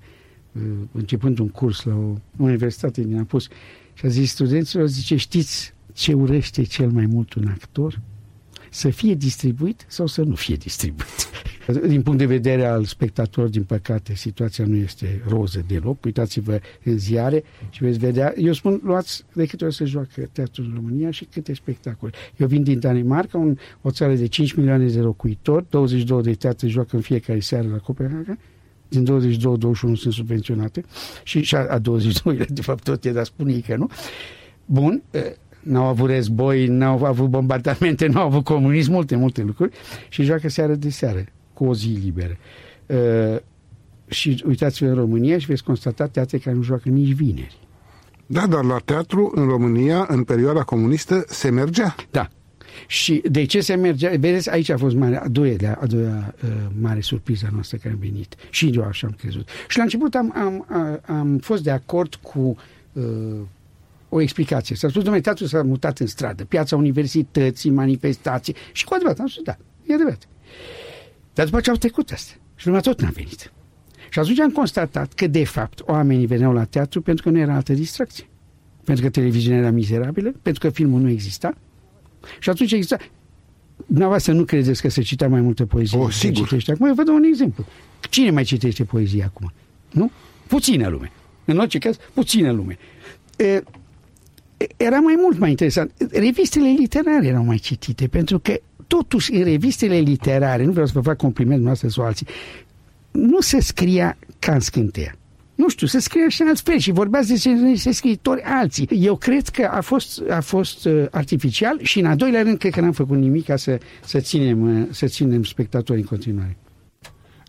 începând un curs la o universitate din Apus, și a zis studenților, zice, știți ce urăște cel mai mult un actor? Să fie distribuit sau să nu fie distribuit. Din punct de vedere al spectatorului, din păcate, situația nu este roză deloc. Uitați-vă în ziare și veți vedea. Eu spun, luați de câte ori se joacă teatru în România și câte spectacole. Eu vin din Danemarca, un, o țară de 5 milioane de locuitori, 22 de teatre joacă în fiecare seară la Copenhaga, din 22, 21 sunt subvenționate și a 22 de fapt tot e, dar spune că nu. Bun, n-au avut război, n-au avut bombardamente, n-au avut comunism, multe, multe lucruri și joacă seară de seară, cu o zi liberă. Uh, și uitați-vă în România și veți constata teatre care nu joacă nici vineri. Da, dar la teatru în România, în perioada comunistă, se mergea. Da, și de ce se merge? Vedeți, aici a fost mare, a doilea, a doilea uh, mare surpriză noastră care am venit. Și eu așa am crezut. Și la început am, am, am fost de acord cu uh, o explicație. S-a spus, domnule, teatrul s-a mutat în stradă, piața universității, manifestații. Și cu adevărat am spus, da, e adevărat. Dar după ce au trecut astea și lumea tot n-a venit. Și atunci am constatat că, de fapt, oamenii veneau la teatru pentru că nu era altă distracție. Pentru că televiziunea era mizerabilă, pentru că filmul nu exista, și atunci exista... Dumneavoastră nu credeți că se citea mai multă poezie? O, sigur. Citește acum. Eu vă dau un exemplu. Cine mai citește poezie acum? Nu? Puțină lume. În orice caz, puțină lume. E, era mai mult mai interesant. Revistele literare erau mai citite, pentru că totuși în revistele literare, nu vreau să vă fac compliment noastră sau alții, nu se scria ca în scânteia nu știu, să scrie și în alți fel și vorbeați despre niște scriitori alții. Eu cred că a fost, a fost uh, artificial și în a doilea rând cred că n-am făcut nimic ca să, să, ținem, uh, să ținem spectatorii în continuare.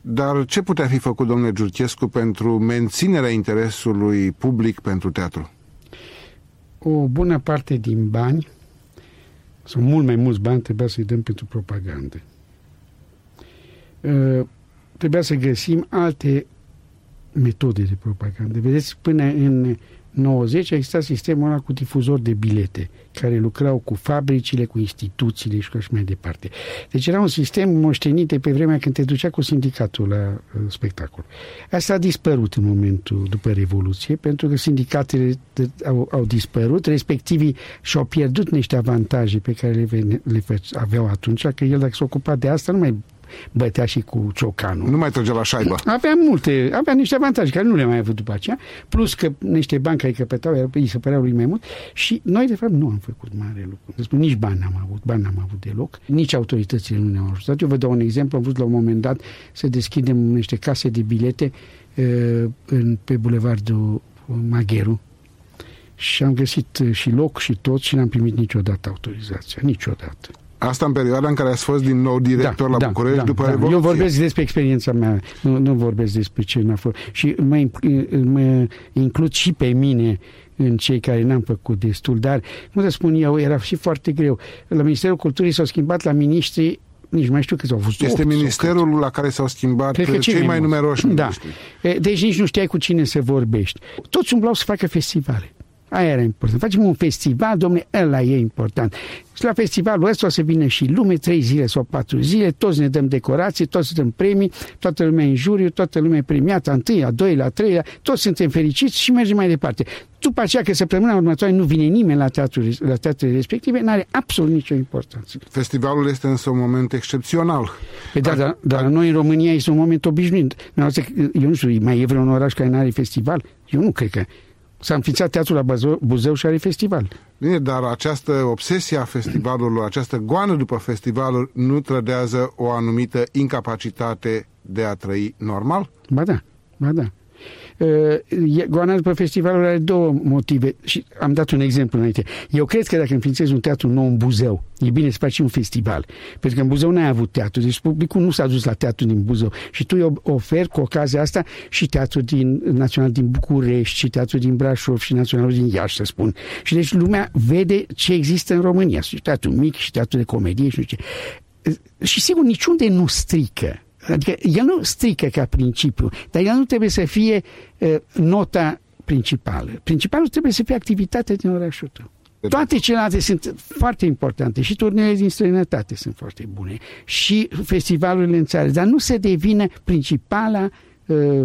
Dar ce putea fi făcut, domnule Giurchescu, pentru menținerea interesului public pentru teatru? O bună parte din bani, sunt mult mai mulți bani, trebuia să-i dăm pentru propagandă. Uh, trebuia să găsim alte metode de propagandă. Vedeți, până în 90 a existat sistemul ăla cu difuzor de bilete, care lucrau cu fabricile, cu instituțiile și așa mai departe. Deci era un sistem moștenit de pe vremea când te ducea cu sindicatul la uh, spectacol. Asta a dispărut în momentul după Revoluție, pentru că sindicatele au, au dispărut, respectivii și-au pierdut niște avantaje pe care le, le aveau atunci, că el dacă s-a ocupat de asta nu mai bătea și cu ciocanul. Nu mai trăgea la șaibă. Avea multe, avea niște avantaje care nu le mai avut după aceea, plus că niște bani care căpătau, îi se păreau lui mai mult și noi, de fapt, nu am făcut mare lucru. Deci, nici bani n-am avut, bani n-am avut deloc, nici autoritățile nu ne-au ajutat. Eu vă dau un exemplu, am vrut la un moment dat să deschidem niște case de bilete uh, în, pe bulevardul Magheru, și am găsit și loc și tot și n-am primit niciodată autorizația, niciodată. Asta în perioada în care ați fost din nou director la București după Revoluție. Eu vorbesc despre experiența mea, nu, nu vorbesc despre ce n-a fost. Și mă, mă includ și pe mine în cei care n-am făcut destul, dar, cum să spun eu, era și foarte greu. La Ministerul Culturii s-au schimbat la miniștri nici mai știu câți au fost. Este 8 sau ministerul cât. la care s-au schimbat Cred că cei mai mulți. numeroși Da. miniștri. E, Deci nici nu știai cu cine să vorbești. Toți umblau să facă festivale. Aia era important. Facem un festival, domne, ăla e important. Și la festivalul ăsta o să vină și lume, trei zile sau patru zile, toți ne dăm decorații, toți dăm premii, toată lumea e în juriu, toată lumea e premiată, a întâia, a doilea, a treilea, toți suntem fericiți și mergem mai departe. După aceea că săptămâna următoare nu vine nimeni la, teatrul, la teatrele respective, nu are absolut nicio importanță. Festivalul este însă un moment excepțional. Păi da, dar, dar la noi în România este un moment obișnuit. Eu nu știu, mai e vreun oraș care nu are festival? Eu nu cred că. S-a înființat teatrul la Buzău, Buzău și are festival. Bine, dar această obsesie a festivalului, această goană după festivaluri nu trădează o anumită incapacitate de a trăi normal? Ba da, ba da. Uh, Goana după festivalul are două motive și am dat un exemplu înainte. Eu cred că dacă înființezi un teatru nou în Buzău, e bine să faci un festival. Pentru că în Buzău n-ai avut teatru, deci publicul nu s-a dus la teatru din Buzău. Și tu îi oferi cu ocazia asta și teatru din, național din București, și teatru din Brașov, și naționalul din Iași, să spun. Și deci lumea vede ce există în România. Și teatru mic, și teatru de comedie, și nu știu ce. Și sigur, niciunde nu strică. Adică el nu strică ca principiu, dar el nu trebuie să fie uh, nota principală. Principalul trebuie să fie activitatea din orașul tău. Toate celelalte sunt foarte importante și turneele din străinătate sunt foarte bune și festivalurile în țară, dar nu se devină principala, uh,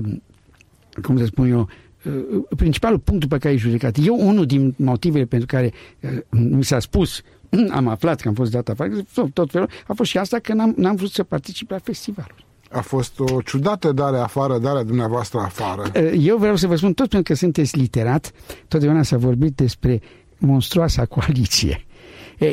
cum să spun eu, uh, principalul punct după care e judecat. Eu, unul din motivele pentru care uh, mi s-a spus am aflat că am fost dat afară, tot felul, a fost și asta că n-am, n-am vrut să particip la festivaluri. A fost o ciudată dare afară, darea dumneavoastră afară. Eu vreau să vă spun, tot pentru că sunteți literat, totdeauna s-a vorbit despre monstruoasa coaliție.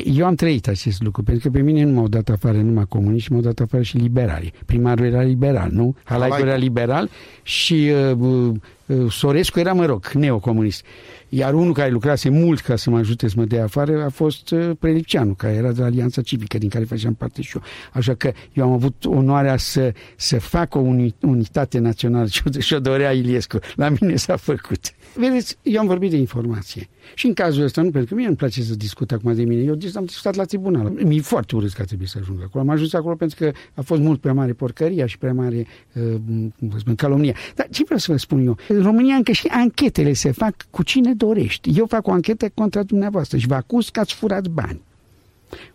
Eu am trăit acest lucru, pentru că pe mine nu m-au dat afară numai comuniști, m-au dat afară și liberali. Primarul era liberal, nu? Halaicu era liberal și uh, uh, Sorescu era, mă rog, neocomunist. Iar unul care lucrase mult ca să mă ajute să mă dea afară a fost uh, Prelipceanu, care era de la Alianța Civică, din care făceam parte și eu. Așa că eu am avut onoarea să, să fac o uni, unitate națională și o dorea Iliescu. La mine s-a făcut. Vedeți, eu am vorbit de informație. Și în cazul ăsta, nu pentru că mie îmi place să discut acum de mine, eu am discutat la tribunal. Mi-e foarte urât că trebuie să ajung acolo. Am ajuns acolo pentru că a fost mult prea mare porcăria și prea mare, uh, cum vă spun, calomnia. Dar ce vreau să vă spun eu? În România încă și anchetele se fac cu cine dorești. Eu fac o anchetă contra dumneavoastră și vă acuz că ați furat bani.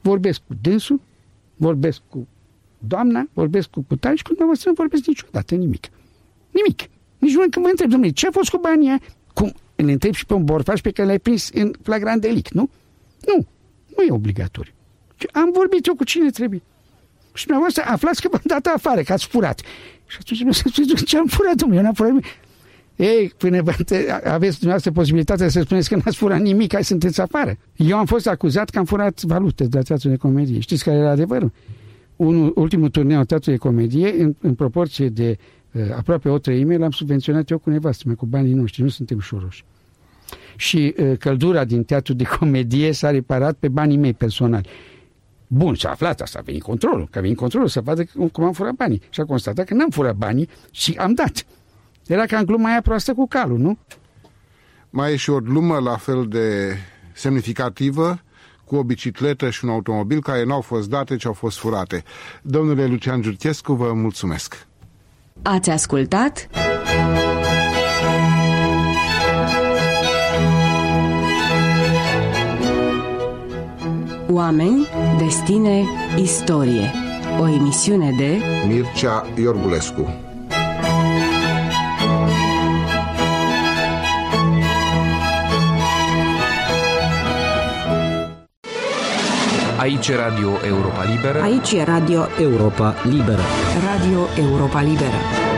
Vorbesc cu dânsul, vorbesc cu doamna, vorbesc cu putare și cu dumneavoastră nu vorbesc niciodată nimic. Nimic. Nici nu că mă întreb, domnule, ce a fost cu banii aia? Cum? Îl întreb și pe un borfaș pe care l-ai prins în flagrant delict, nu? Nu. Nu e obligatoriu. Am vorbit eu cu cine trebuie. Și dumneavoastră aflați că v-am dat afară, că ați furat. Și atunci nu să spuneți, ce am furat, domnule, eu n-am furat nimic. Ei, până aveți dumneavoastră posibilitatea să spuneți că n-ați furat nimic, hai sunteți afară. Eu am fost acuzat că am furat valute de la teatru de comedie. Știți care era adevărul? Unul, ultimul turneu teatru de comedie, în, în proporție de uh, aproape o treime, l-am subvenționat eu cu nevastă mea, cu banii noștri, nu suntem șuroși. Și uh, căldura din teatru de comedie s-a reparat pe banii mei personali. Bun, s-a aflat asta, a venit controlul, că a venit controlul să vadă cum am furat banii. Și a constatat că n-am furat banii și am dat. Era ca în gluma aia proastă cu calul, nu? Mai e și o glumă la fel de semnificativă cu o bicicletă și un automobil care n-au fost date, ci au fost furate. Domnule Lucian Giurchescu, vă mulțumesc. Ați ascultat Oameni, destine, istorie. O emisiune de Mircea Iorgulescu. Aici e Radio Europa Liberă. Aici e Radio Europa Liberă. Radio Europa Liberă.